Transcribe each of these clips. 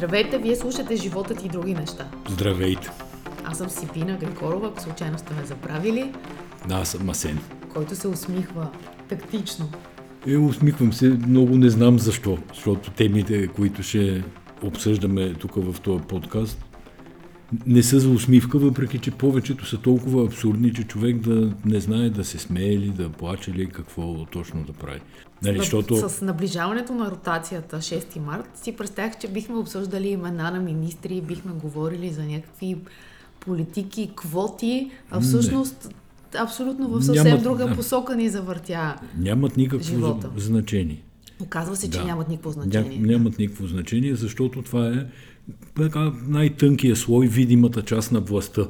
Здравейте, вие слушате Животът и други неща. Здравейте. Аз съм Сипина Григорова, ако случайно сте ме забравили, Да, аз съм Асен. който се усмихва тактично. Е, усмихвам се, много не знам защо. Защото темите, които ще обсъждаме тук в този подкаст, не са за усмивка, въпреки че повечето са толкова абсурдни, че човек да не знае да се смее или да плаче или какво точно да прави. Нали, защото... С наближаването на ротацията 6 март си представях, че бихме обсъждали имена на министри, бихме говорили за някакви политики, квоти, а всъщност абсолютно в съвсем Нямат- друга да. посока ни завъртя. Нямат никакво Живота. значение. Оказва се, че Да. нямат никакво Ня, значение. нямат никакво значение, защото това е така, най-тънкия слой, видимата част на властта.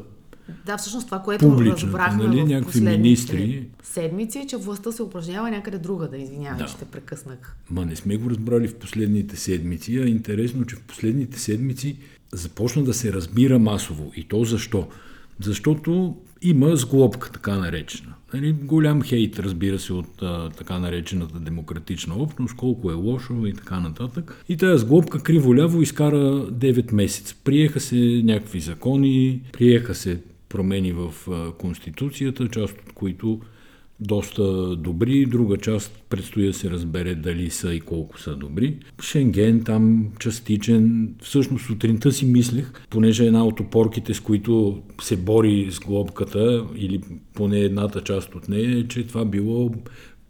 Да, всъщност това, което разбрахме нали, в някакви министри. седмици, е, че властта се упражнява някъде друга, да извинявай, Да. че те прекъснах. Ма не сме го разбрали в последните седмици, а е интересно, че в последните седмици започна да се разбира масово. И то защо? Защото има сглобка, така наречена. Нали, голям хейт, разбира се, от а, така наречената демократична общност, колко е лошо и така нататък. И тази сглобка криво-ляво изкара 9 месеца. Приеха се някакви закони, приеха се промени в Конституцията, част от които доста добри, друга част предстои да се разбере дали са и колко са добри. Шенген там частичен. Всъщност сутринта си мислех, понеже една от опорките, с които се бори с глобката, или поне едната част от нея, е, че това било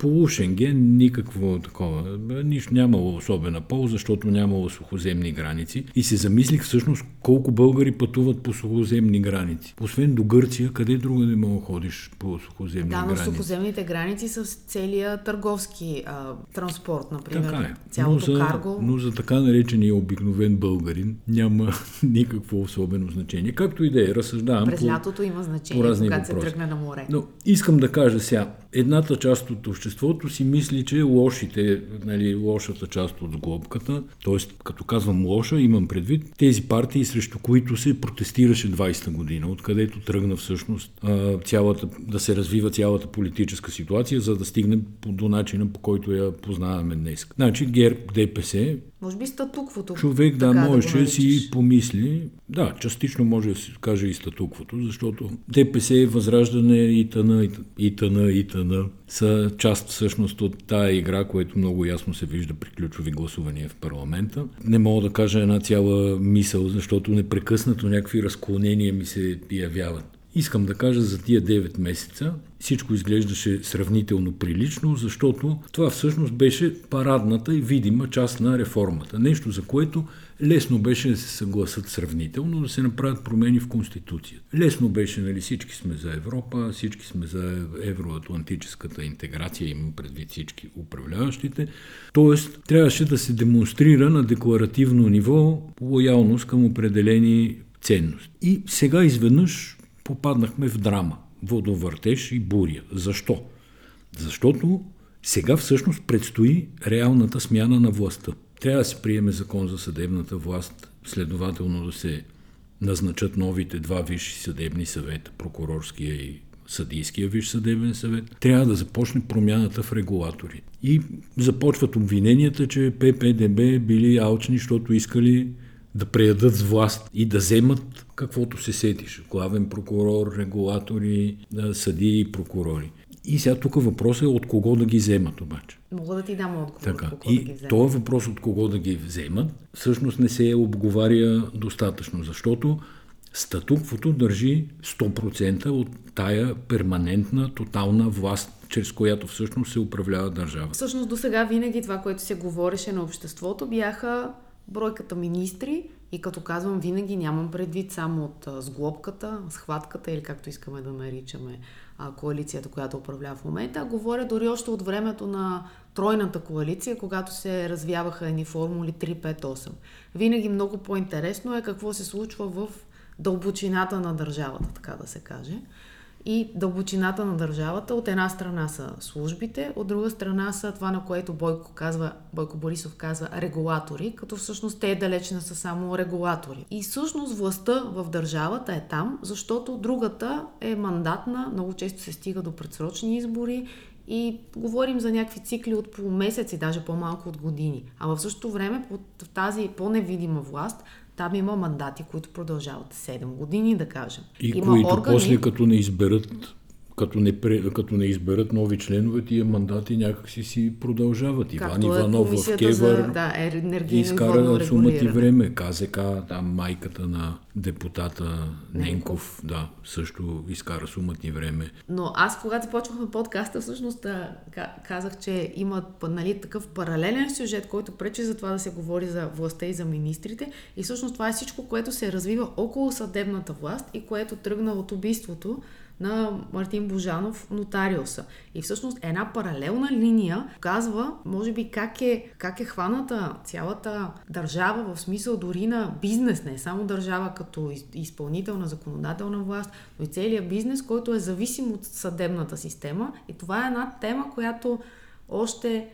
полушенген, никакво такова. Нищо нямало особена полза, защото нямало сухоземни граници. И се замислих всъщност колко българи пътуват по сухоземни граници. Освен до Гърция, къде друго не мога да ходиш по сухоземни Да, но граници? сухоземните граници са с целия търговски а, транспорт, например. Така е. Цялото но, за, карго. но за така наречения обикновен българин няма никакво особено значение. Както и да е, разсъждавам През по, лятото има значение, по разни когато се въпроси. тръгне на море. Но искам да кажа сега, едната част от обществото си мисли, че лошите, нали, лошата част от сглобката, т.е. като казвам лоша, имам предвид тези партии, срещу които се протестираше 20-та година, откъдето тръгна всъщност цялата, да се развива цялата политическа ситуация, за да стигнем по- до начина, по който я познаваме днес. Значи ГЕРБ, ДПС, Може би статуквото. Човек да така може го да си помисли, да, частично може да се каже и статуквото, защото ДПС, Възраждане и тъна, и тъна, и тъна са част всъщност от тая игра, което много ясно се вижда при ключови гласувания в парламента. Не мога да кажа една цяла мисъл, защото непрекъснато някакви разклонения ми се явяват. Искам да кажа за тия 9 месеца всичко изглеждаше сравнително прилично, защото това всъщност беше парадната и видима част на реформата. Нещо, за което лесно беше да се съгласат сравнително, да се направят промени в Конституцията. Лесно беше, нали, всички сме за Европа, всички сме за евроатлантическата интеграция, имам предвид всички управляващите. Тоест, трябваше да се демонстрира на декларативно ниво лоялност към определени ценности. И сега изведнъж попаднахме в драма. Водовъртеж и буря. Защо? Защото сега всъщност предстои реалната смяна на властта. Трябва да се приеме закон за съдебната власт, следователно да се назначат новите два висши съдебни съвета, прокурорския и съдийския висш съдебен съвет. Трябва да започне промяната в регулатори. И започват обвиненията, че ППДБ били алчни, защото искали да преядат с власт и да вземат каквото се сетиш. Главен прокурор, регулатори, съдии и прокурори. И сега тук въпросът е от кого да ги вземат обаче. Мога да ти дам отговор. Така. да ги И взема. този въпрос от кого да ги вземат, всъщност не се обговаря достатъчно, защото статуквото държи 100% от тая перманентна, тотална власт, чрез която всъщност се управлява държава. Всъщност до сега винаги това, което се говореше на обществото, бяха бройката министри и като казвам винаги нямам предвид само от сглобката, схватката или както искаме да наричаме а, коалицията, която управлява в момента, говоря дори още от времето на тройната коалиция, когато се развяваха едни формули 3-5-8. Винаги много по-интересно е какво се случва в дълбочината на държавата, така да се каже. И дълбочината на държавата от една страна са службите, от друга страна са това, на което Бойко, казва, Бойко Борисов казва регулатори, като всъщност те далеч не са само регулатори. И всъщност властта в държавата е там, защото другата е мандатна, много често се стига до предсрочни избори и говорим за някакви цикли от по месеци, даже по-малко от години. А в същото време в тази по-невидима власт там има мандати, които продължават 7 години, да кажем. И има които органи... после, като не изберат като не, като не изберат нови членове, тия мандати някакси си продължават. Иван Както е Иванов в Кевър за, да, е изкара сумата и време. КЗК, там майката на депутата Ненков, да, също изкара сумата и време. Но аз, когато започвахме подкаста, всъщност казах, че има нали, такъв паралелен сюжет, който пречи за това да се говори за властта и за министрите. И всъщност това е всичко, което се развива около съдебната власт и което тръгна от убийството на Мартин Божанов, нотариуса. И всъщност една паралелна линия казва, може би, как е, как е хваната цялата държава, в смисъл дори на бизнес, не само държава като изпълнителна законодателна власт, но и целият бизнес, който е зависим от съдебната система. И това е една тема, която още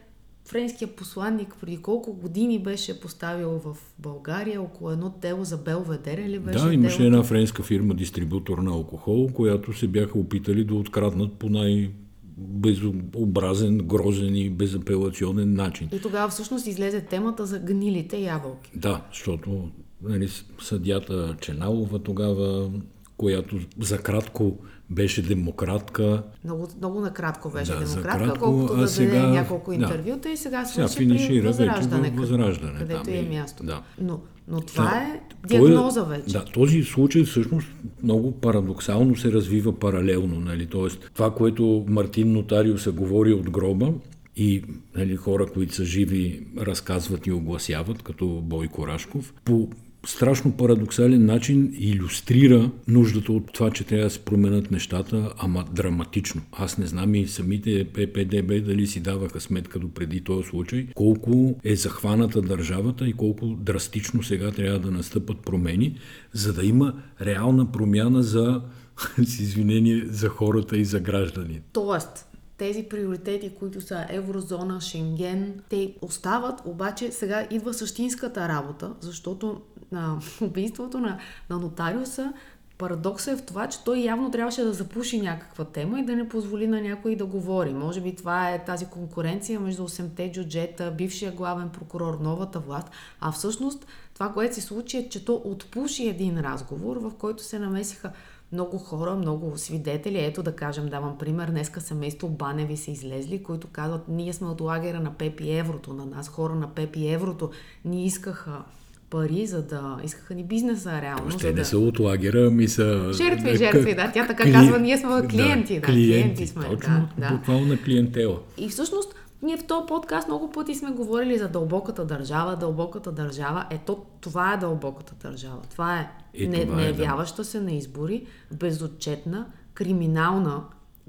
френския посланник преди колко години беше поставил в България около едно тело за Белведер ли беше? Да, имаше телото? една френска фирма, дистрибутор на алкохол, която се бяха опитали да откраднат по най- безобразен, грозен и безапелационен начин. И тогава всъщност излезе темата за гнилите ябълки. Да, защото нали, съдята Ченалова тогава, която за кратко беше демократка. Много, много накратко беше да, демократка, кратко, колкото да сега, даде няколко интервюта да, и сега сега финишира възраждане, вече възраждане. Където там, е място. Да. Но, но това да, е диагноза вече. Да, този случай всъщност много парадоксално се развива паралелно. Нали? Тоест, това, което Мартин Нотарио се говори от гроба, и нали, хора, които са живи, разказват и огласяват, като Бойко Рашков. По страшно парадоксален начин иллюстрира нуждата от това, че трябва да се променят нещата, ама драматично. Аз не знам и самите ППДБ дали си даваха сметка до преди този случай, колко е захваната държавата и колко драстично сега трябва да настъпат промени, за да има реална промяна за с извинение за хората и за граждани. Тоест, тези приоритети, които са еврозона, Шенген, те остават, обаче сега идва същинската работа, защото на убийството на, на нотариуса Парадоксът е в това, че той явно трябваше да запуши някаква тема и да не позволи на някой да говори. Може би това е тази конкуренция между 8-те джуджета, бившия главен прокурор, новата власт. А всъщност това, което се случи е, че то отпуши един разговор, в който се намесиха много хора, много свидетели. Ето да кажем, давам пример, днеска семейство Баневи са излезли, които казват, ние сме от лагера на Пепи Еврото, на нас хора на Пепи Еврото ни искаха пари, за да искаха ни бизнеса реално. Още не да... са от лагера, ми са... Жертви, жертви, да. Тя така Кли... казва, ние сме клиенти. Да, да клиенти, клиенти сме. Точно, да, буквално клиентела. И всъщност ние в този подкаст много пъти сме говорили за дълбоката държава. Дълбоката държава, ето това е дълбоката държава. Това е, е не, това не явяваща е, да. се на избори, безотчетна, криминална,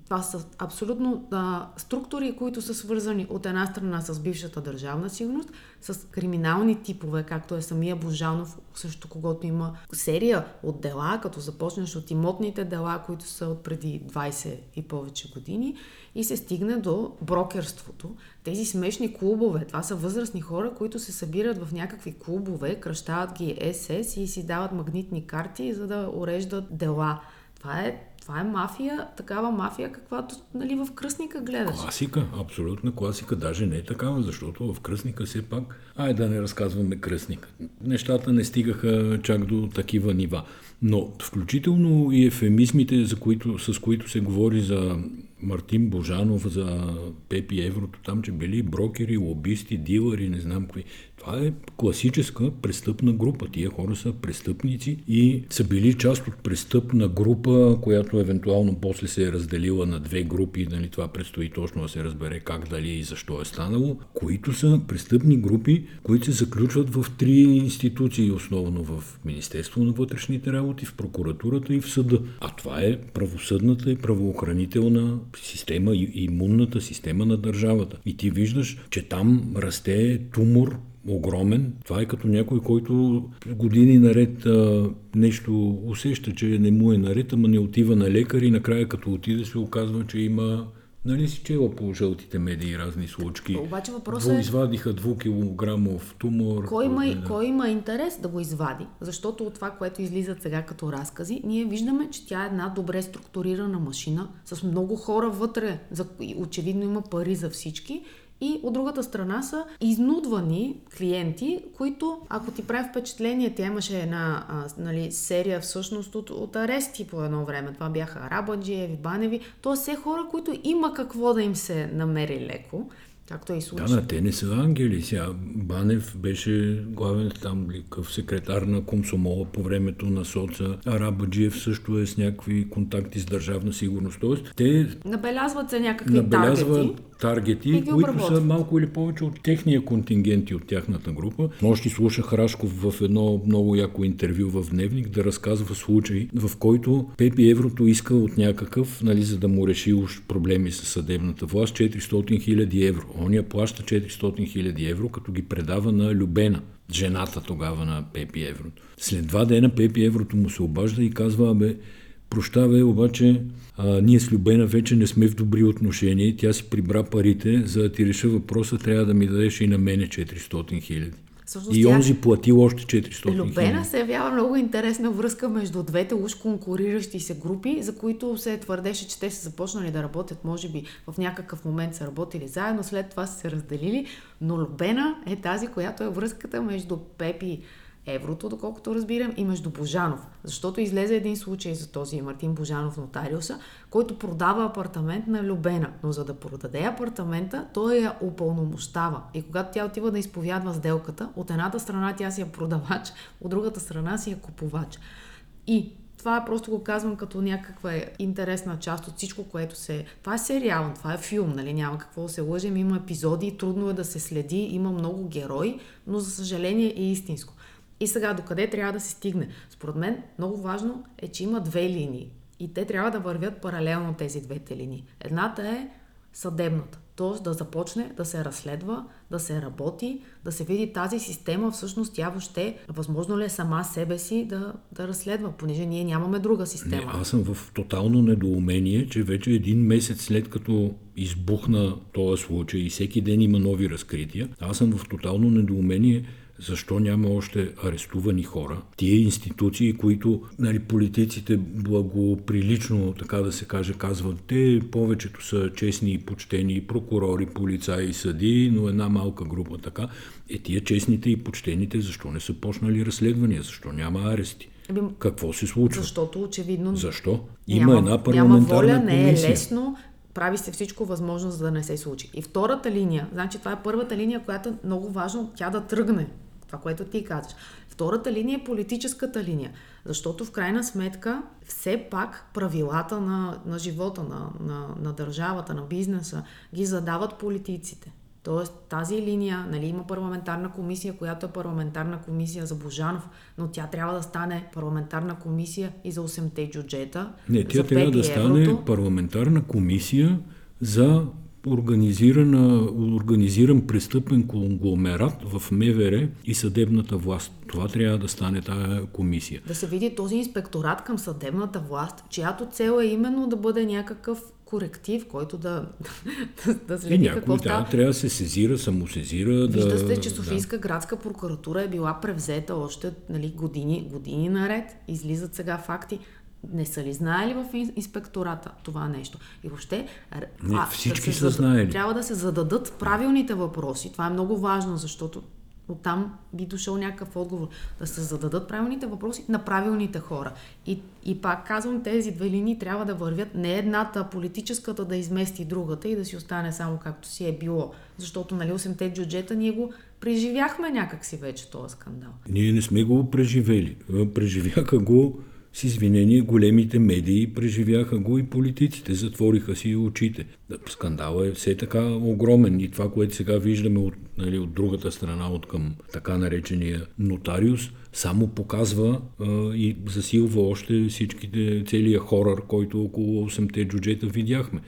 това са абсолютно а, структури, които са свързани от една страна с бившата държавна сигурност, с криминални типове, както е самия Божанов, също когато има серия от дела, като започнеш от имотните дела, които са от преди 20 и повече години, и се стигне до брокерството. Тези смешни клубове, това са възрастни хора, които се събират в някакви клубове, кръщават ги СС и си дават магнитни карти, за да уреждат дела. Това е това е мафия, такава мафия, каквато нали, в кръстника гледаш. Класика, абсолютна класика. Даже не е такава, защото в кръстника все пак, ай да не разказваме кръстник. Нещата не стигаха чак до такива нива. Но включително и ефемизмите, за които, с които се говори за Мартин Божанов, за Пепи Еврото, там, че били брокери, лобисти, дилъри, не знам какви. Това е класическа престъпна група. Тия хора са престъпници и са били част от престъпна група, която евентуално после се е разделила на две групи. Нали, това предстои точно да се разбере как, дали и защо е станало. Които са престъпни групи, които се заключват в три институции, основно в Министерство на вътрешните работи, в прокуратурата и в съда. А това е правосъдната и правоохранителна система, и имунната система на държавата. И ти виждаш, че там расте тумор, огромен. Това е като някой, който години наред а, нещо усеща, че не му е наред, ама не отива на лекар и накрая като отиде се оказва, че има Нали си чела по жълтите медии разни случки? Обаче въпросът е... Извадиха 2 килограмов тумор. Кой има, да. кой има интерес да го извади? Защото от това, което излизат сега като разкази, ние виждаме, че тя е една добре структурирана машина с много хора вътре. Очевидно има пари за всички и от другата страна са изнудвани клиенти, които, ако ти прави впечатление, тя имаше една а, нали, серия всъщност от, от арести по едно време. Това бяха Арабаджиеви, Баневи. То все хора, които има какво да им се намери леко. Както е и случай. Да, да, те не са ангели. Сега Банев беше главен там къв секретар на Комсомола по времето на соца. Арабаджиев също е с някакви контакти с държавна сигурност. Тоест, те... Набелязват се някакви набелязват таргети таргети, които са малко или повече от техния контингенти от тяхната група. Нощи слушах Рашков в едно много яко интервю в Дневник да разказва случай, в който Пепи Еврото иска от някакъв, нали, за да му реши уж проблеми с съдебната власт, 400 000 евро. Он я плаща 400 000 евро, като ги предава на Любена жената тогава на Пепи Еврото. След два дена Пепи Еврото му се обажда и казва, абе, Прощавай, обаче а, ние с Любена вече не сме в добри отношения. Тя си прибра парите, за да ти реша въпроса, трябва да ми дадеш и на мене 400 хиляди. и тя... онзи платил още 400 Любена се явява много интересна връзка между двете уж конкуриращи се групи, за които се твърдеше, че те са започнали да работят, може би в някакъв момент са работили заедно, след това са се разделили, но Любена е тази, която е връзката между Пепи еврото, доколкото разбирам, и между Божанов. Защото излезе един случай за този Мартин Божанов нотариуса, който продава апартамент на Любена. Но за да продаде апартамента, той я упълномощава. И когато тя отива да изповядва сделката, от едната страна тя си е продавач, от другата страна си е купувач. И това просто го казвам като някаква интересна част от всичко, което се... Това е сериал, това е филм, нали? Няма какво да се лъжем, има епизоди, трудно е да се следи, има много герои, но за съжаление е истинско. И сега, докъде трябва да се стигне? Според мен, много важно е, че има две линии. И те трябва да вървят паралелно тези двете линии. Едната е съдебната. Т.е. да започне да се разследва, да се работи, да се види тази система, всъщност тя въобще, възможно ли е сама себе си да, да разследва, понеже ние нямаме друга система. Не, аз съм в тотално недоумение, че вече един месец след като избухна този случай и всеки ден има нови разкрития, аз съм в тотално недоумение защо няма още арестувани хора? Тие институции, които нали, политиците благоприлично, така да се каже, казват, те повечето са честни и почтени прокурори, полицаи и съди, но една малка група така. Е, тия честните и почтените, защо не са почнали разследвания? Защо няма арести? Аби, Какво се случва? Защото очевидно. Защо? Има няма, една парламентарна няма воля, не е лесно, прави се всичко възможно, за да не се случи. И втората линия, значи това е първата линия, която е много важно тя да тръгне това, което ти казваш. Втората линия е политическата линия, защото в крайна сметка все пак правилата на, на живота, на, на, на държавата, на бизнеса ги задават политиците. Тоест тази линия, нали, има парламентарна комисия, която е парламентарна комисия за Божанов, но тя трябва да стане парламентарна комисия и за 8-те джуджета. Не, тя трябва да стане парламентарна комисия за организиран престъпен конгломерат в МВР и съдебната власт. Това трябва да стане тая комисия. Да се види този инспекторат към съдебната власт, чиято цел е именно да бъде някакъв коректив, който да, да, да следи някой, какво става. Да, трябва да се сезира, самосезира. Вижда да, се, че Софийска да. градска прокуратура е била превзета още нали, години, години наред. Излизат сега факти не са ли знаели в инспектората това нещо? И въобще... Не, а, всички да са знаели. Трябва да се зададат правилните въпроси. Това е много важно, защото оттам би дошъл някакъв отговор. Да се зададат правилните въпроси на правилните хора. И, и пак казвам, тези две линии трябва да вървят не едната, политическата да измести другата и да си остане само както си е било. Защото, нали, 8-те джуджета ние го преживяхме някакси вече този скандал. Ние не сме го преживели. Преживяха го с извинение големите медии преживяха го и политиците, затвориха си очите. Скандалът е все така огромен и това, което сега виждаме от, нали, от другата страна, от към така наречения нотариус, само показва а, и засилва още всичките, целият хорър, който около 8-те джуджета видяхме.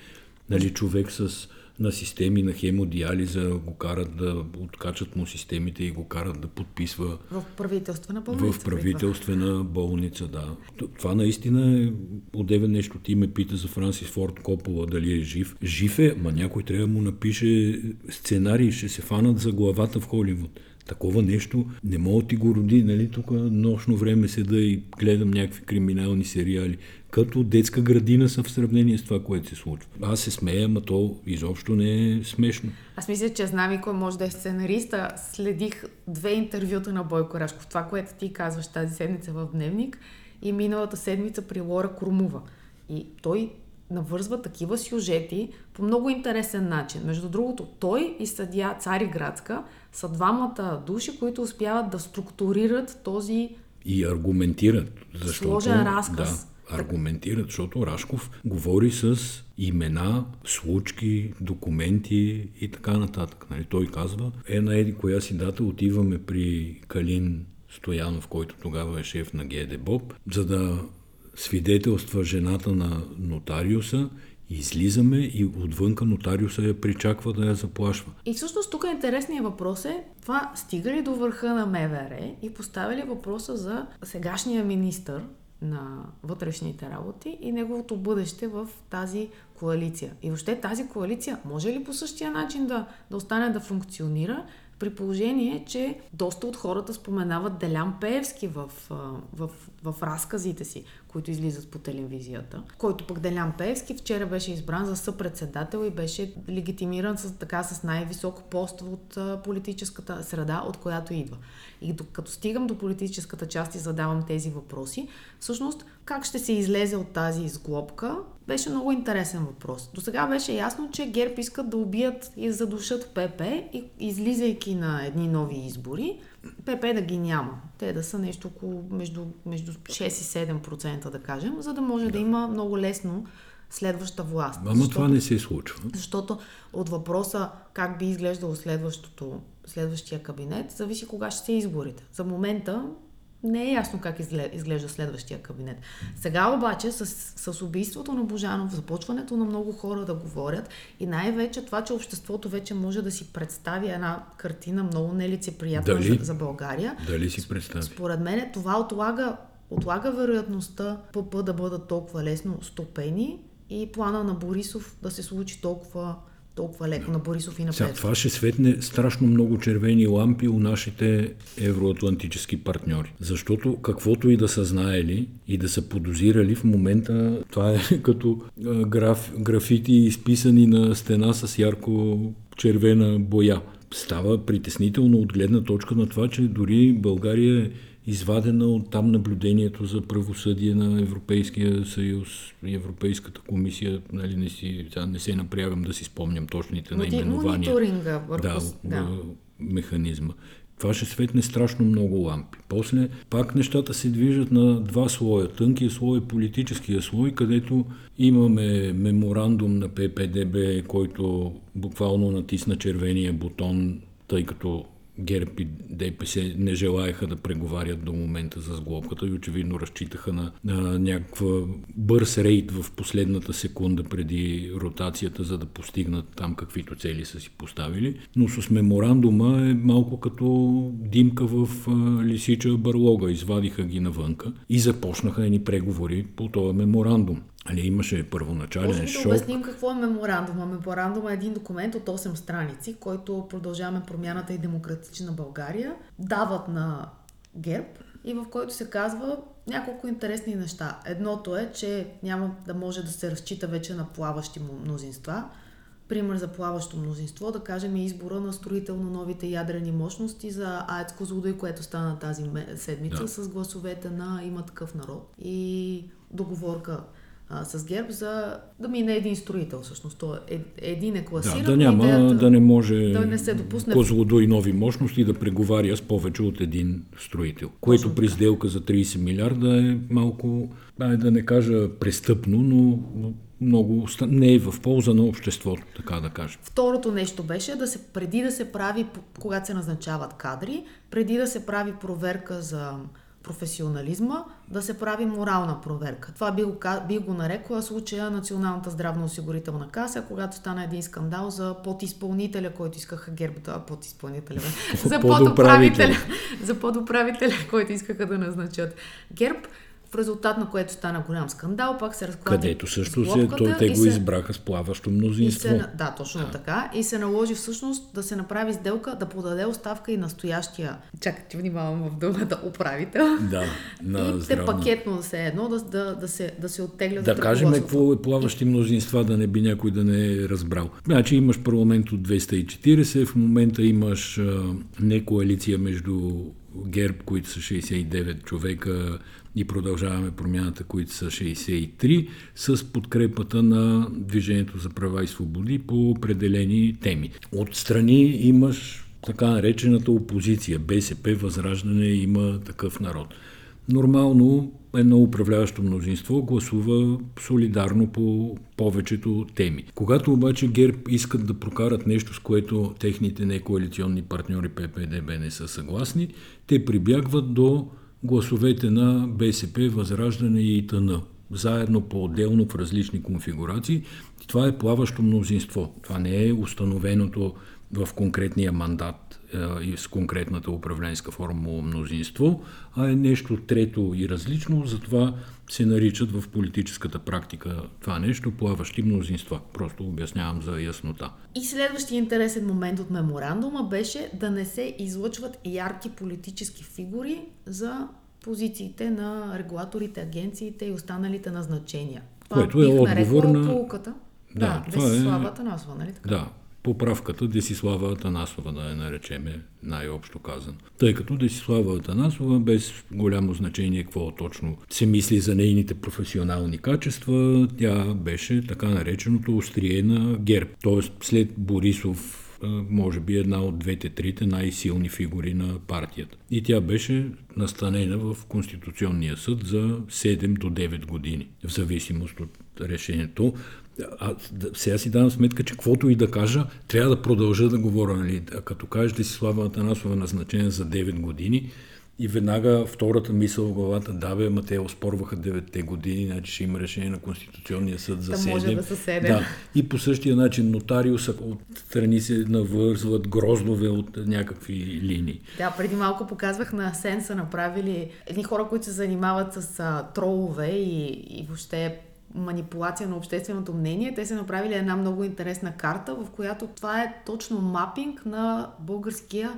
Нали, човек с на системи на хемодиализа, го карат да откачат му системите и го карат да подписва в правителствена болница. В правителствена болница, да. Това наистина е отдеве нещо. Ти ме пита за Франсис Форд Копола дали е жив. Жив е, ма някой трябва да му напише сценарий, ще се фанат за главата в Холивуд. Такова нещо не мога ти го роди, нали, тук нощно време седа и гледам някакви криминални сериали. Като детска градина са в сравнение с това, което се случва. Аз се смея, ама то изобщо не е смешно. Аз мисля, че знам и кой може да е сценариста. Следих две интервюта на Бойко Рашков. Това, което ти казваш тази седмица в Дневник и миналата седмица при Лора Крумова. И той навързва такива сюжети по много интересен начин. Между другото, той и съдия Цари Градска са двамата души, които успяват да структурират този и аргументират. Защото, сложен разказ. Да, аргументират, защото Рашков говори с имена, случки, документи и така нататък. Нали? Той казва, е на еди коя си дата отиваме при Калин Стоянов, който тогава е шеф на ГДБОП, за да свидетелства жената на нотариуса, излизаме и отвънка нотариуса я причаква да я заплашва. И всъщност тук интересният въпрос е, това стига ли до върха на МВР и поставя ли въпроса за сегашния министър на вътрешните работи и неговото бъдеще в тази коалиция. И въобще тази коалиция може ли по същия начин да, да остане да функционира при положение, че доста от хората споменават Делян Пеевски в, в, в разказите си, които излизат по телевизията, който пък Делян Пеевски вчера беше избран за съпредседател и беше легитимиран с, така, с най-висок пост от политическата среда, от която идва. И като стигам до политическата част и задавам тези въпроси, всъщност как ще се излезе от тази изглобка, беше много интересен въпрос. До сега беше ясно, че ГЕРБ искат да убият и задушат ПП и излизайки на едни нови избори, ПП да ги няма. Те да са нещо около между, между 6 и 7% да кажем, за да може да, да има много лесно следваща власт. Ама защото, това не се случва. Защото от въпроса как би изглеждало следващото, следващия кабинет, зависи кога ще се изборите. За момента не е ясно как изглежда следващия кабинет. Сега обаче с, с убийството на Божанов, започването на много хора да говорят и най-вече това, че обществото вече може да си представи една картина много нелицеприятна Дали? за, за България. Дали си представи? Според мен това отлага, отлага вероятността ПП да бъдат толкова лесно стопени и плана на Борисов да се случи толкова толкова леко на Борисов и на Сега, Това ще светне страшно много червени лампи у нашите евроатлантически партньори. Защото каквото и да са знаели и да са подозирали в момента, това е като граф, графити изписани на стена с ярко червена боя. Става притеснително от гледна точка на това, че дори България е извадена от там наблюдението за правосъдие на Европейския съюз и Европейската комисия. Нали, не, си, не се напрягам да си спомням точните наименования. Мониторинга върху да, да. механизма. Това ще светне страшно много лампи. После пак нещата се движат на два слоя. Тънкия слой и политическия слой, където имаме меморандум на ППДБ, който буквално натисна червения бутон, тъй като ГЕРБ и ДПС не желаяха да преговарят до момента за сглобката и очевидно разчитаха на, на някаква бърз рейд в последната секунда преди ротацията, за да постигнат там каквито цели са си поставили. Но с меморандума е малко като димка в а, лисича барлога. Извадиха ги навънка и започнаха едни преговори по този меморандум. Али имаше първоначален Може шок. да обясним какво е меморандума? Меморандума е един документ от 8 страници, който продължаваме промяната и демократична България дават на ГЕРБ и в който се казва няколко интересни неща. Едното е, че няма да може да се разчита вече на плаващи мнозинства. Пример за плаващо мнозинство, да кажем е избора на строител на новите ядрени мощности за АЕЦ Козлодой, което стана тази седмица да. с гласовете на има такъв народ. И договорка а, с ГЕРБ за да мине един строител. Всъщност, то е, един е класиран. Да, да няма, идеята, да не може да не се допусне... Козлодо и нови мощности да преговаря с повече от един строител. Което Точно при сделка за 30 милиарда е малко, да не кажа престъпно, но много не е в полза на обществото, така да кажем. Второто нещо беше да се, преди да се прави, когато се назначават кадри, преди да се прави проверка за професионализма да се прави морална проверка. Това би го, би го нарекла случая Националната здравноосигурителна каса, когато стана един скандал за подизпълнителя, който искаха гербата, а подизпълнителя, за подуправителя, за подуправителя, който искаха да назначат герб в резултат на което стана голям скандал, пак се разклати Където също се, той, те го се, избраха с плаващо мнозинство. Се, да, точно да. така. И се наложи всъщност да се направи сделка, да подаде оставка и настоящия, чакай, че внимавам в думата, управител. Да, на и те пакетно да се едно, да, да, да, се, да се оттеглят. Да кажем какво е плаващи мнозинства, да не би някой да не е разбрал. Значи имаш парламент от 240, в момента имаш а, не коалиция между ГЕРБ, които са 69 човека, и продължаваме промяната, които са 63, с подкрепата на Движението за права и свободи по определени теми. Отстрани имаш така наречената опозиция. БСП, Възраждане има такъв народ. Нормално едно управляващо мнозинство гласува солидарно по повечето теми. Когато обаче ГЕРБ искат да прокарат нещо, с което техните некоалиционни партньори ППДБ не са съгласни, те прибягват до гласовете на БСП, Възраждане и ИТН. Заедно по-отделно в различни конфигурации. Това е плаващо мнозинство. Това не е установеното в конкретния мандат и с конкретната управленска формула мнозинство, а е нещо трето и различно, затова се наричат в политическата практика това нещо плаващи мнозинства. Просто обяснявам за яснота. И следващия интересен момент от меморандума беше да не се излъчват ярки политически фигури за позициите на регулаторите, агенциите и останалите назначения. Това Което е отговор на... Полуката. Да, да това е... Насова, нали така? Да, поправката Десислава Атанасова, да я наречеме най-общо казано. Тъй като Десислава Атанасова, без голямо значение какво точно се мисли за нейните професионални качества, тя беше така нареченото острие на ГЕРБ. Тоест след Борисов може би една от двете-трите най-силни фигури на партията. И тя беше настанена в Конституционния съд за 7 до 9 години, в зависимост от решението. А, сега си давам сметка, че каквото и да кажа, трябва да продължа да говоря. Нали? А като кажеш Десислава Атанасова назначена за 9 години, и веднага втората мисъл в главата, да бе, ма те оспорваха 9-те години, значи ще има решение на Конституционния съд за 7. Да може да са 7. Да. И по същия начин нотариуса от страни се навързват грознове от някакви линии. Да, преди малко показвах на Сен са направили едни хора, които се занимават с а, тролове и, и въобще манипулация на общественото мнение. Те са направили една много интересна карта, в която това е точно мапинг на българския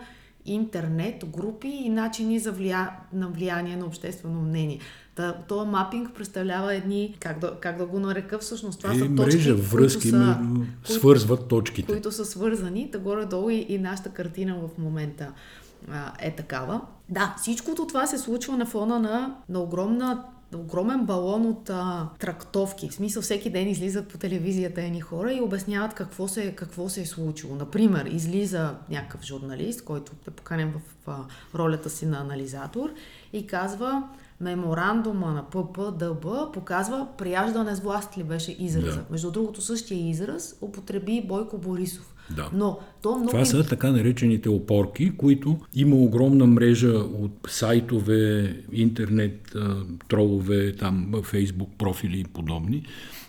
интернет, групи и начини за влия... на влияние на обществено мнение. Та, този мапинг представлява едни, как да, как да го нарека всъщност, това е, са точки, мрежа, връзки, които са, които, свързват точките. Които са свързани, да горе-долу и, и нашата картина в момента а, е такава. Да, всичкото това се случва на фона на, на огромна огромен балон от а, трактовки. В смисъл всеки ден излизат по телевизията едни хора и обясняват какво се, какво се е случило. Например, излиза някакъв журналист, който е поканен в а, ролята си на анализатор и казва меморандума на ППДБ показва прияждане с власт ли беше израза. Да. Между другото, същия израз употреби Бойко Борисов. Да. Но то много... Това са така наречените опорки, които има огромна мрежа от сайтове, интернет, тролове, там, фейсбук профили и подобни.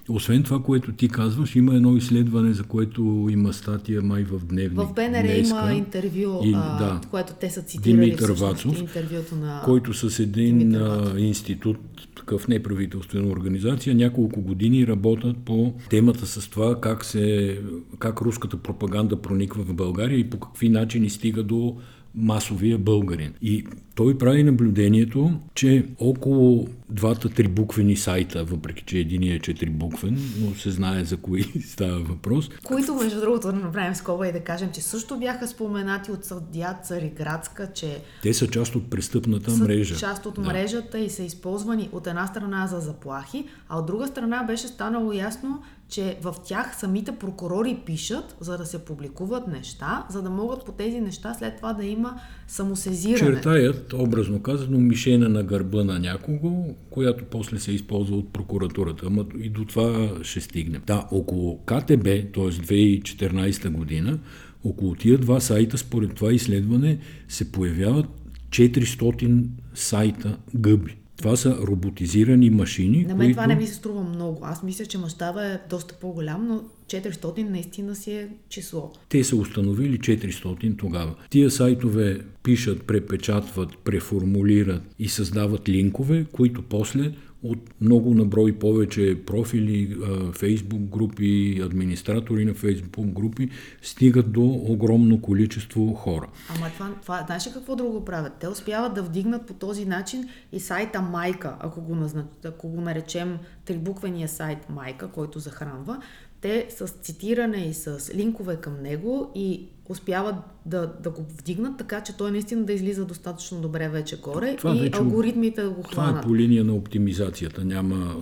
Освен това, което ти казваш, има едно изследване, за което има статия май в Дневник. В БНР днеска. има интервю, и, да, което те са цитирали Димитър Вацов, интервюто на който с един а, институт, такъв неправителствена организация, няколко години работят по темата с това как, се, как руската пропаганда прониква в България и по какви начини стига до масовия българин. И той прави наблюдението, че около двата трибуквени сайта, въпреки че единият е четирибуквен, но се знае за кои става въпрос. Които, между другото, да направим скоба и да кажем, че също бяха споменати от съдия Цариградска, че... Те са част от престъпната са мрежа. част от мрежата да. и са използвани от една страна за заплахи, а от друга страна беше станало ясно, че в тях самите прокурори пишат, за да се публикуват неща, за да могат по тези неща след това да има самосезиране. Чертаят, образно казано, мишена на гърба на някого, която после се използва от прокуратурата. Ама и до това ще стигнем. Да, около КТБ, т.е. 2014 година, около тия два сайта, според това изследване, се появяват 400 сайта гъби. Това са роботизирани машини. На мен които... това не ми се струва много. Аз мисля, че мащаба е доста по-голям, но 400 наистина си е число. Те са установили 400 тогава. Тия сайтове пишат, препечатват, преформулират и създават линкове, които после от много наброй повече профили, фейсбук групи, администратори на фейсбук групи, стигат до огромно количество хора. Ама това, това знаеш ли какво друго правят? Те успяват да вдигнат по този начин и сайта Майка, ако го, назнач... ако го наречем трибуквения сайт Майка, който захранва, те с цитиране и с линкове към него и успяват да, да го вдигнат, така че той наистина да излиза достатъчно добре вече горе това и вече, алгоритмите да го хванат. Това е по линия на оптимизацията, няма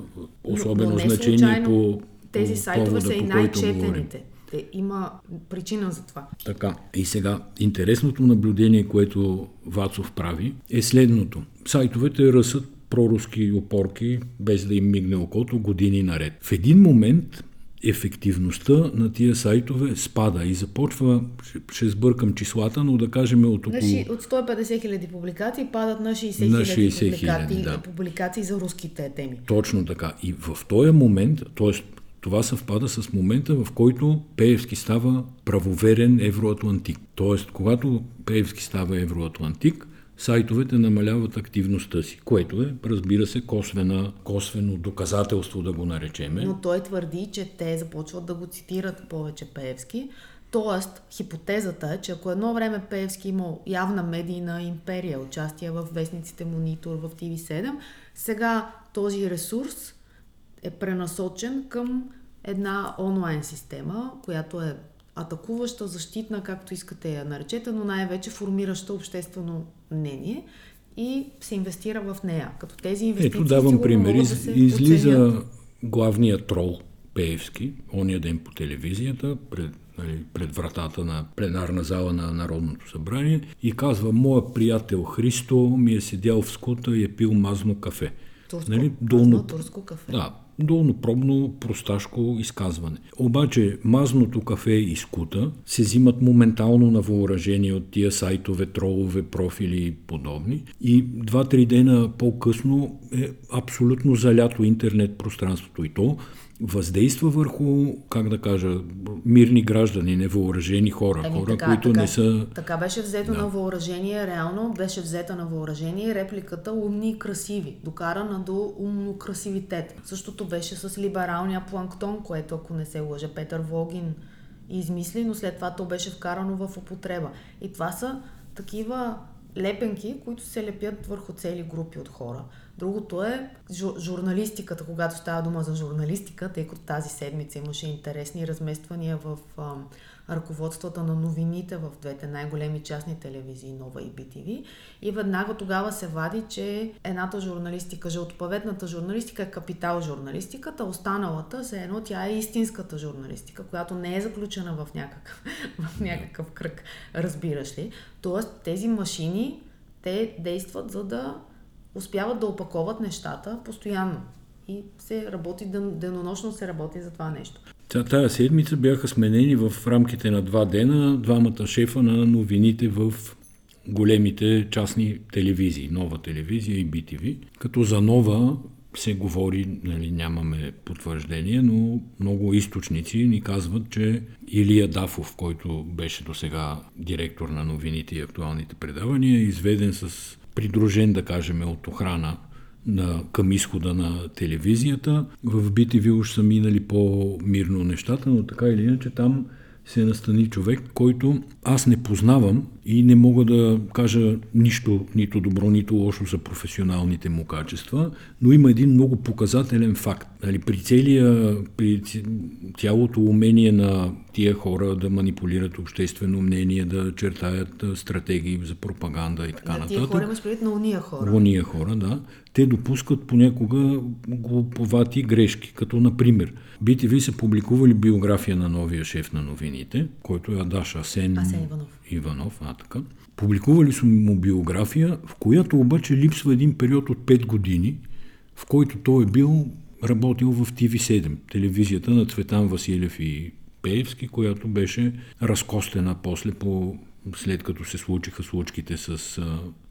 особено но, но значение по Тези по сайтове повода, са и най-четените. Те, има причина за това. Така. И сега, интересното наблюдение, което Вацов прави, е следното. Сайтовете ръсат проруски опорки, без да им мигне окото, години наред. В един момент ефективността на тия сайтове спада и започва, ще, сбъркам числата, но да кажем от около... От 150 хиляди публикации падат на 60 хиляди публикации, да. публикации за руските теми. Точно така. И в този момент, т.е. това съвпада с момента, в който Пеевски става правоверен евроатлантик. Тоест, когато Пеевски става евроатлантик, сайтовете намаляват активността си, което е, разбира се, косвена, косвено доказателство да го наречеме. Но той твърди, че те започват да го цитират повече Пеевски. Тоест, хипотезата е, че ако едно време Пеевски имал явна медийна империя, участие в вестниците Монитор, в TV7, сега този ресурс е пренасочен към една онлайн система, която е атакуваща, защитна, както искате я наречете, но най-вече формираща обществено мнение и се инвестира в нея. Като тези инвестиции Ето давам пример. Да излиза оценят. главният трол Пеевски, ония ден по телевизията, пред, нали, пред вратата на пленарна зала на Народното събрание и казва, моя приятел Христо ми е седял в скута и е пил мазно кафе. Турско, нали, долно, турско кафе. Да, долнопробно просташко изказване. Обаче мазното кафе и скута се взимат моментално на въоръжение от тия сайтове, тролове, профили и подобни. И два-три дена по-късно е абсолютно залято интернет пространството и то въздейства върху, как да кажа, мирни граждани, невъоръжени хора, Еми, хора, така, които така, не са... Така беше взето да. на въоръжение, реално беше взета на въоръжение репликата умни и красиви, докарана до умно красивитет. Същото беше с либералния планктон, което, ако не се лъжа, Петър Вогин измисли, но след това то беше вкарано в употреба. И това са такива лепенки, които се лепят върху цели групи от хора. Другото е журналистиката, когато става дума за журналистика, тъй като тази седмица имаше интересни размествания в ръководствата на новините в двете най-големи частни телевизии, Нова и BTV. И веднага тогава се вади, че едната журналистика, жълтопаветната журналистика е капитал журналистиката, останалата се едно тя е истинската журналистика, която не е заключена в някакъв, в някакъв кръг, разбираш ли. Тоест тези машини, те действат за да успяват да опаковат нещата постоянно. И се работи, денонощно се работи за това нещо. Тая седмица бяха сменени в рамките на два дена двамата шефа на новините в големите частни телевизии, нова телевизия и BTV. Като за нова се говори, нали, нямаме потвърждение, но много източници ни казват, че Илия Дафов, който беше до сега директор на новините и актуалните предавания, е изведен с придружен, да кажем, от охрана на, към изхода на телевизията. В BTV уж са минали по-мирно нещата, но така или иначе там се настани човек, който аз не познавам и не мога да кажа нищо, нито добро, нито лошо за професионалните му качества, но има един много показателен факт. Нали, при целия, при цялото умение на тия хора да манипулират обществено мнение, да чертаят стратегии за пропаганда и така на нататък. Тия хора имаш предвид на уния хора. Уния хора, да. Те допускат понякога глуповати грешки, като например BTV са публикували биография на новия шеф на новините, който е Адаш Асен, Асен Иванов. Иванов а, така. Публикували са му биография, в която обаче липсва един период от 5 години, в който той е бил работил в TV7, телевизията на Цветан Василев и Пеевски, която беше разкостена после по след като се случиха случките с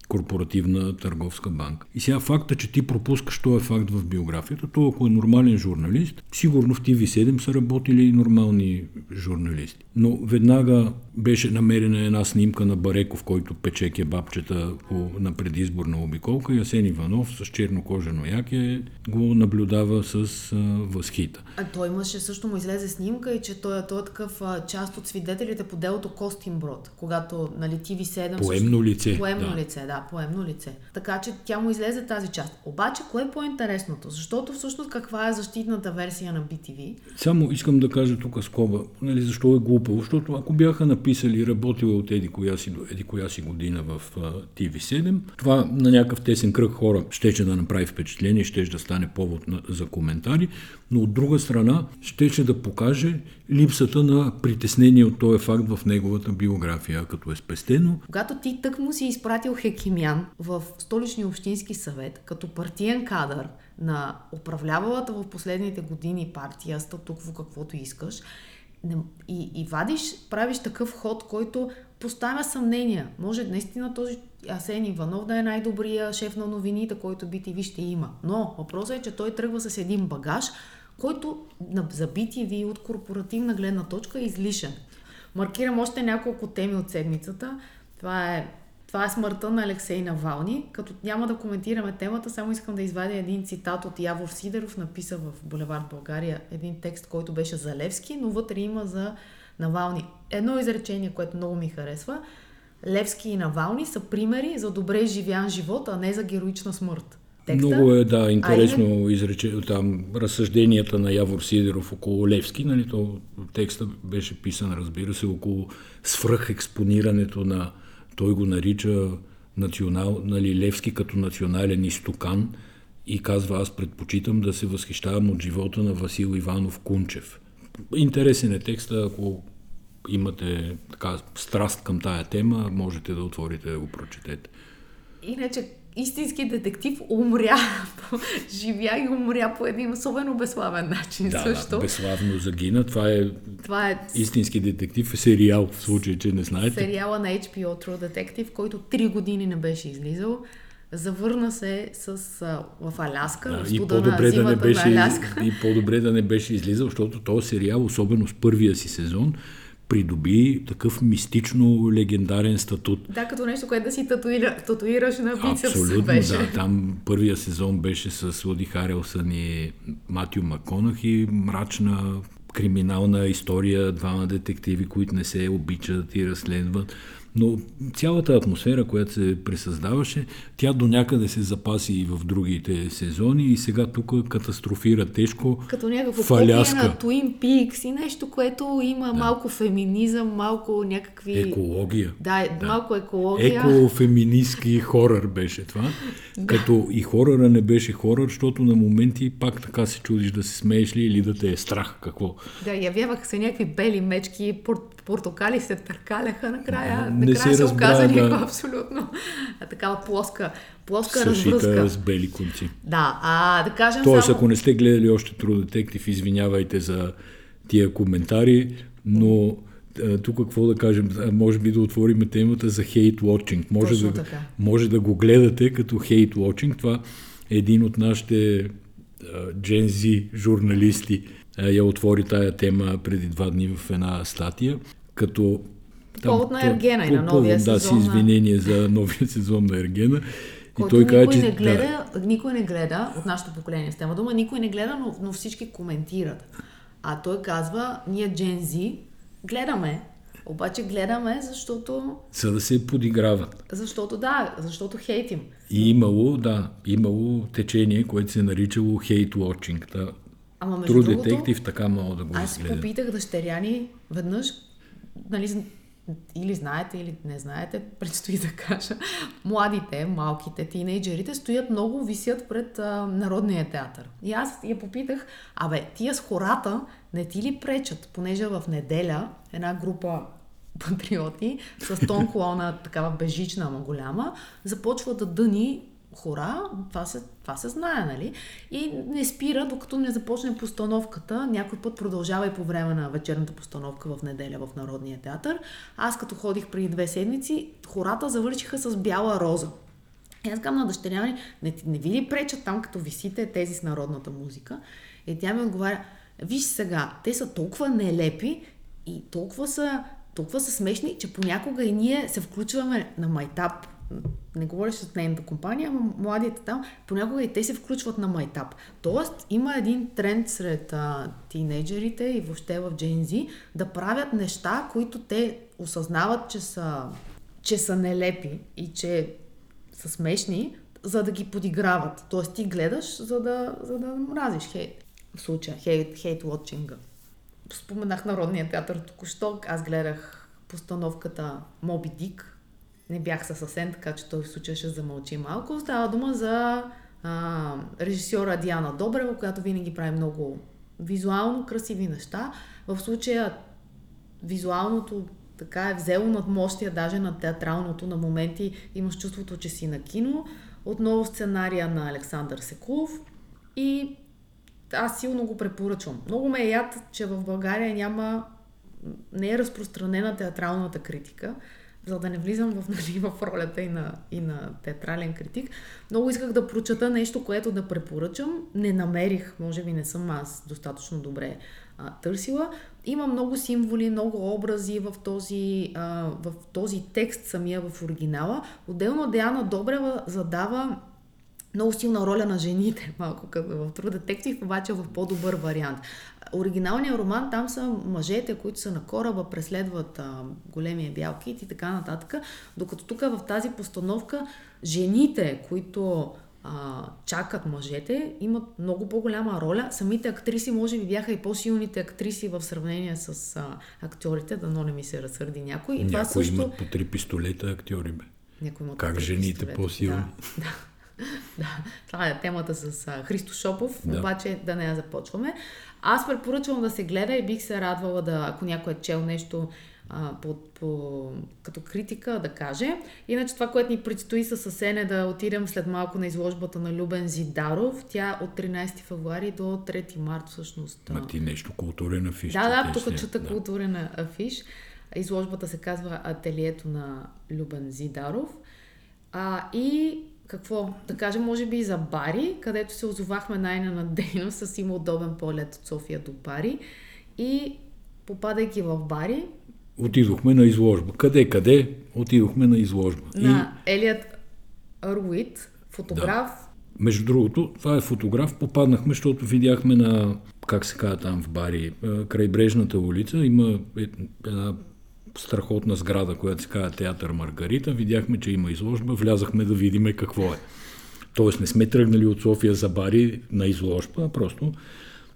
корпоративна търговска банка. И сега факта, че ти пропускаш този факт в биографията, то ако е нормален журналист, сигурно в TV7 са работили и нормални журналисти. Но веднага беше намерена една снимка на Бареков, който пече кебабчета по, на предизборна обиколка и Асен Иванов с чернокожено яке го наблюдава с а, възхита. А той имаше също му излезе снимка и че той, той е такъв а, част от свидетелите по делото Костинброд, когато нали, TV7... Поемно лице. Поемно да. лице, да, поемно лице. Така че тя му излезе тази част. Обаче, кое е по-интересното? Защото всъщност каква е защитната версия на BTV? Само искам да кажа тук скоба, нали, защо е глупаво, защото ако бяха написали работила от еди коя си, до еди коя си година в а, TV7, това на някакъв тесен кръг хора щеше да направи впечатление, щеше да стане повод на, за коментари, но от друга страна щеше да покаже липсата на притеснение от този факт в неговата биография, като е спестено. Когато ти тък му си изпратил Хекимян в столичния общински съвет, като партиен кадър на управлявалата в последните години партия, статукво каквото искаш, и, и вадиш, правиш такъв ход, който поставя съмнения. Може наистина този Асен Иванов да е най-добрия шеф на новините, който BTV ще има. Но въпросът е, че той тръгва с един багаж, който за BTV от корпоративна гледна точка е излишен. Маркирам още няколко теми от седмицата. Това е, това е смъртта на Алексей Навални. Като няма да коментираме темата, само искам да извадя един цитат от Явор Сидеров, написа в Булевард България един текст, който беше за Левски, но вътре има за Навални. Едно изречение, което много ми харесва. Левски и Навални са примери за добре живян живот, а не за героична смърт текста. Много е, да, интересно а, изрече, там разсъжденията на Явор Сидеров около Левски, нали, то текста беше писан, разбира се, около свръхекспонирането на, той го нарича национал, нали, Левски като национален изтокан и казва, аз предпочитам да се възхищавам от живота на Васил Иванов Кунчев. Интересен е текста, ако имате така страст към тая тема, можете да отворите да го прочетете. Иначе истински детектив умря, живя и умря по един особено безславен начин да, също. Безславно загина. Това е, Това е истински детектив, е сериал, в случай, че не знаете. Сериала на HBO True Detective, който три години не беше излизал. Завърна се с, а, в Аляска, да, в и по-добре да не беше, на Аляска. И по-добре да не беше излизал, защото този сериал, особено с първия си сезон, придоби такъв мистично легендарен статут. Да, като нещо, което да си татуира, татуираш на бицепс Абсолютно, беше. да. Там първия сезон беше с Лоди Харелсън и Матю Маконах и мрачна криминална история, двама детективи, които не се обичат и разследват. Но цялата атмосфера, която се пресъздаваше, тя до някъде се запаси и в другите сезони и сега тук катастрофира тежко Като някакво копие на Twin Peaks и нещо, което има да. малко феминизъм, малко някакви... Екология. Да, да. малко екология. Екофеминистки хорър беше това. Да. Като и хоръра не беше хорър, защото на моменти пак така се чудиш да се смееш ли или да те е страх. Какво? Да, явяваха се някакви бели мечки, портокали се търкаляха накрая. Не накрая се, оказа да. абсолютно а, такава плоска, плоска Съшита развръзка. с бели конци. Да, а да кажем Тоест, само... ако не сте гледали още True Detective, извинявайте за тия коментари, но тук какво да кажем, може би да отворим темата за хейт watching. Може, да, може да го гледате като хейт watching. Това е един от нашите джензи журналисти я отвори тая тема преди два дни в една статия като там, повод на Ергена и на новия повод, сезон. Да, си извинение за новия сезон на Ергена. И той каза, че... Не гледа, да. Никой не гледа, от нашето поколение стема дума, никой не гледа, но, но всички коментират. А той казва, ние джензи гледаме, обаче гледаме, защото... За да се подиграват. Защото да, защото хейтим. И имало, да, имало течение, което се е наричало хейт watching. Да. Ама между True другото, Detective така мога да го Аз изгледа. попитах дъщеря ни веднъж, нали, или знаете, или не знаете, предстои да кажа, младите, малките, тинейджерите стоят много, висят пред а, Народния театър. И аз я попитах, абе, тия с хората не ти ли пречат, понеже в неделя една група патриоти с тон колона, такава бежична, ама голяма, започва да дъни хора, това се, това се знае, нали? И не спира, докато не започне постановката. Някой път продължава и по време на вечерната постановка в неделя в Народния театър. Аз като ходих преди две седмици, хората завършиха с бяла роза. И аз казвам на дъщеря ми, не, не ви ли пречат там, като висите тези с народната музика? И тя ми отговаря, виж сега, те са толкова нелепи и толкова са, толкова са смешни, че понякога и ние се включваме на майтап. Не говориш с нейната компания, ама младите там, понякога и те се включват на майтап. Тоест, има един тренд сред а, тинейджерите и въобще в Gen Z да правят неща, които те осъзнават, че са, че са нелепи и че са смешни, за да ги подиграват. Тоест ти гледаш, за да, за да мразиш хейт. В случая, хейт, хейт watching. Споменах Народния театър току-що. Аз гледах постановката Моби Дик. Не бях със съвсем, така че той в случая ще замълчи малко. Става дума за а, режисьора Диана Добрева, която винаги прави много визуално красиви неща. В случая визуалното така е взело над мощия, даже на театралното. На моменти имаш чувството, че си на кино. Отново сценария на Александър Секулов. И аз силно го препоръчвам. Много ме е яд, че в България няма не е разпространена театралната критика, за да не влизам в, нали, в ролята и на, и на театрален критик. Много исках да прочета нещо, което да препоръчам. Не намерих, може би не съм аз достатъчно добре а, търсила. Има много символи, много образи в този, а, в този текст самия в оригинала. Отделно Диана Добрева задава много силна роля на жените, малко като в True Detective, обаче в по-добър вариант. Оригиналният роман, там са мъжете, които са на кораба, преследват а, големия бял кит и така нататък, докато тук в тази постановка жените, които а, чакат мъжете, имат много по-голяма роля. Самите актриси, може би, бяха и по-силните актриси в сравнение с а, актьорите, да но не ми се разсърди някой. И това също... имат по три пистолета актьори, бе. Някой имат Как жените пистолета. по-силни? Да, да. Да, това е темата с а, Христо Шопов, Да. обаче да не я започваме. Аз препоръчвам да се гледа и бих се радвала да, ако някой е чел нещо а, по, по, като критика, да каже. Иначе това, което ни предстои с Асен е да отидем след малко на изложбата на Любен Зидаров. Тя от 13 февруари до 3 март всъщност. а, Ма ти нещо културен афиш. да, да, тук чета Да. културен афиш. Изложбата се казва Ателието на Любен Зидаров. А, и какво? Да кажем, може би и за Бари, където се озовахме най-ненадейно с има удобен полет от София до Бари. И попадайки в Бари, Отидохме на изложба. Къде, къде? Отидохме на изложба. на Елият Руит, фотограф, Между другото, това е фотограф. Попаднахме, защото видяхме на, как се казва там в Бари, е, крайбрежната улица. Има е- една страхотна сграда, която се казва Театър Маргарита. Видяхме, че има изложба. Влязахме да видим какво е. Тоест не сме тръгнали от София за Бари на изложба, а просто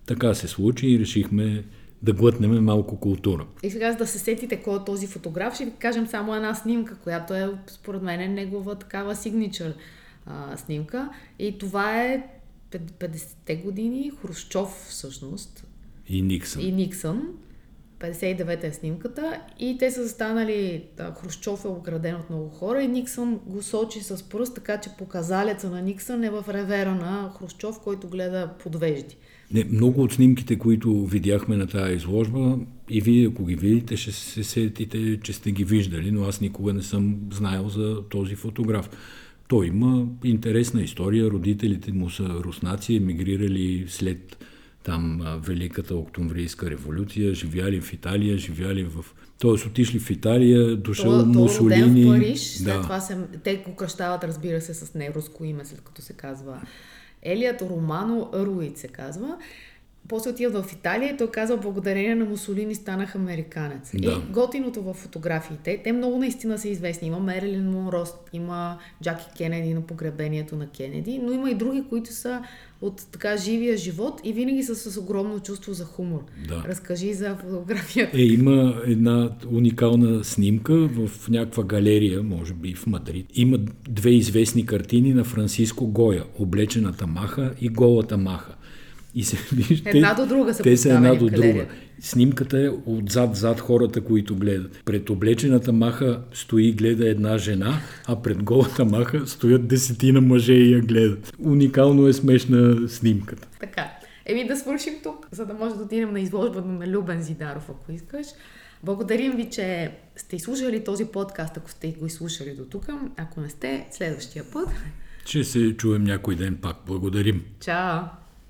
така се случи и решихме да глътнем малко култура. И сега, за да се сетите кой е този фотограф, ще ви кажем само една снимка, която е, според мен, е негова такава сигничър а, снимка. И това е 50-те години, Хрущов всъщност И Никсън. и Никсън. 59-та е снимката и те са застанали, Хрущов е ограден от много хора и Никсън го сочи с пръст, така че показалеца на Никсън е в ревера на Хрущов, който гледа подвежди. Не, много от снимките, които видяхме на тази изложба, и вие, ако ги видите, ще се сетите, че сте ги виждали, но аз никога не съм знаел за този фотограф. Той има интересна история. Родителите му са руснаци, емигрирали след там а, Великата Октомврийска революция, живяли в Италия, живяли в... Тоест отишли в Италия, дошъл роден Мусолини. в Париж, след да. това се, те го кръщават, разбира се, с неруско име, след като се казва Елият Романо Руит се казва. После отиват в Италия и той казва, благодарение на Мусолини станах американец. Да. И готиното в фотографиите, те много наистина са известни. Има Мерилин Монрост, има Джаки Кенеди на погребението на Кенеди, но има и други, които са от така живия живот и винаги са с огромно чувство за хумор. Да. Разкажи за фотографията. Е, има една уникална снимка в някаква галерия, може би в Мадрид. Има две известни картини на Франциско Гоя. Облечената маха и голата маха. И се вижда, Една до друга са те са една до друга. Снимката е отзад-зад хората, които гледат. Пред облечената маха стои и гледа една жена, а пред голата маха стоят десетина мъже и я гледат. Уникално е смешна снимката. Така. Еми да свършим тук, за да може да отидем на изложбата на Любен Зидаров, ако искаш. Благодарим ви, че сте изслушали този подкаст, ако сте го изслушали до тук. Ако не сте, следващия път. Ще се чуем някой ден пак. Благодарим. Чао!